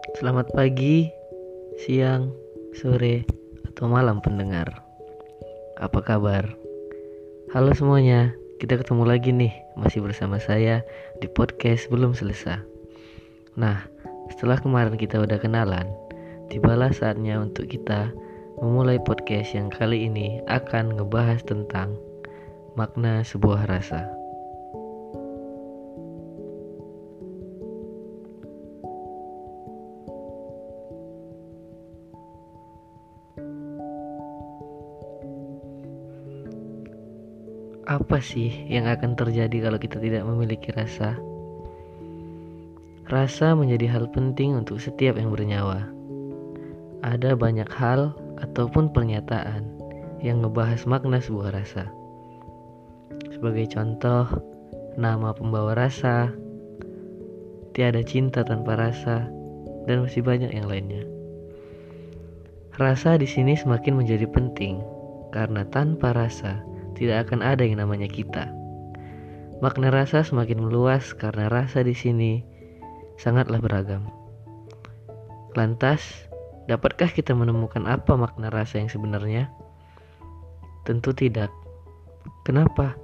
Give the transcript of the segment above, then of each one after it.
Selamat pagi, siang, sore, atau malam pendengar. Apa kabar? Halo semuanya, kita ketemu lagi nih, masih bersama saya di podcast belum selesai. Nah, setelah kemarin kita udah kenalan, tibalah saatnya untuk kita memulai podcast yang kali ini akan ngebahas tentang makna sebuah rasa. Apa sih yang akan terjadi kalau kita tidak memiliki rasa? Rasa menjadi hal penting untuk setiap yang bernyawa. Ada banyak hal ataupun pernyataan yang ngebahas makna sebuah rasa. Sebagai contoh, nama pembawa rasa, tiada cinta tanpa rasa, dan masih banyak yang lainnya. Rasa di sini semakin menjadi penting karena tanpa rasa tidak akan ada yang namanya kita. Makna rasa semakin meluas karena rasa di sini sangatlah beragam. Lantas, dapatkah kita menemukan apa makna rasa yang sebenarnya? Tentu tidak. Kenapa?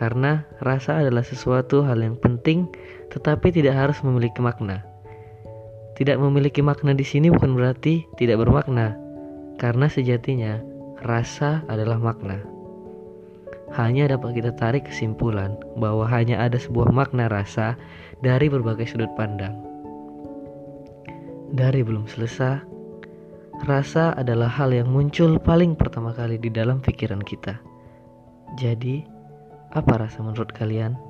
Karena rasa adalah sesuatu hal yang penting tetapi tidak harus memiliki makna. Tidak memiliki makna di sini bukan berarti tidak bermakna, karena sejatinya rasa adalah makna hanya dapat kita tarik kesimpulan bahwa hanya ada sebuah makna rasa dari berbagai sudut pandang. Dari belum selesai, rasa adalah hal yang muncul paling pertama kali di dalam pikiran kita. Jadi, apa rasa menurut kalian?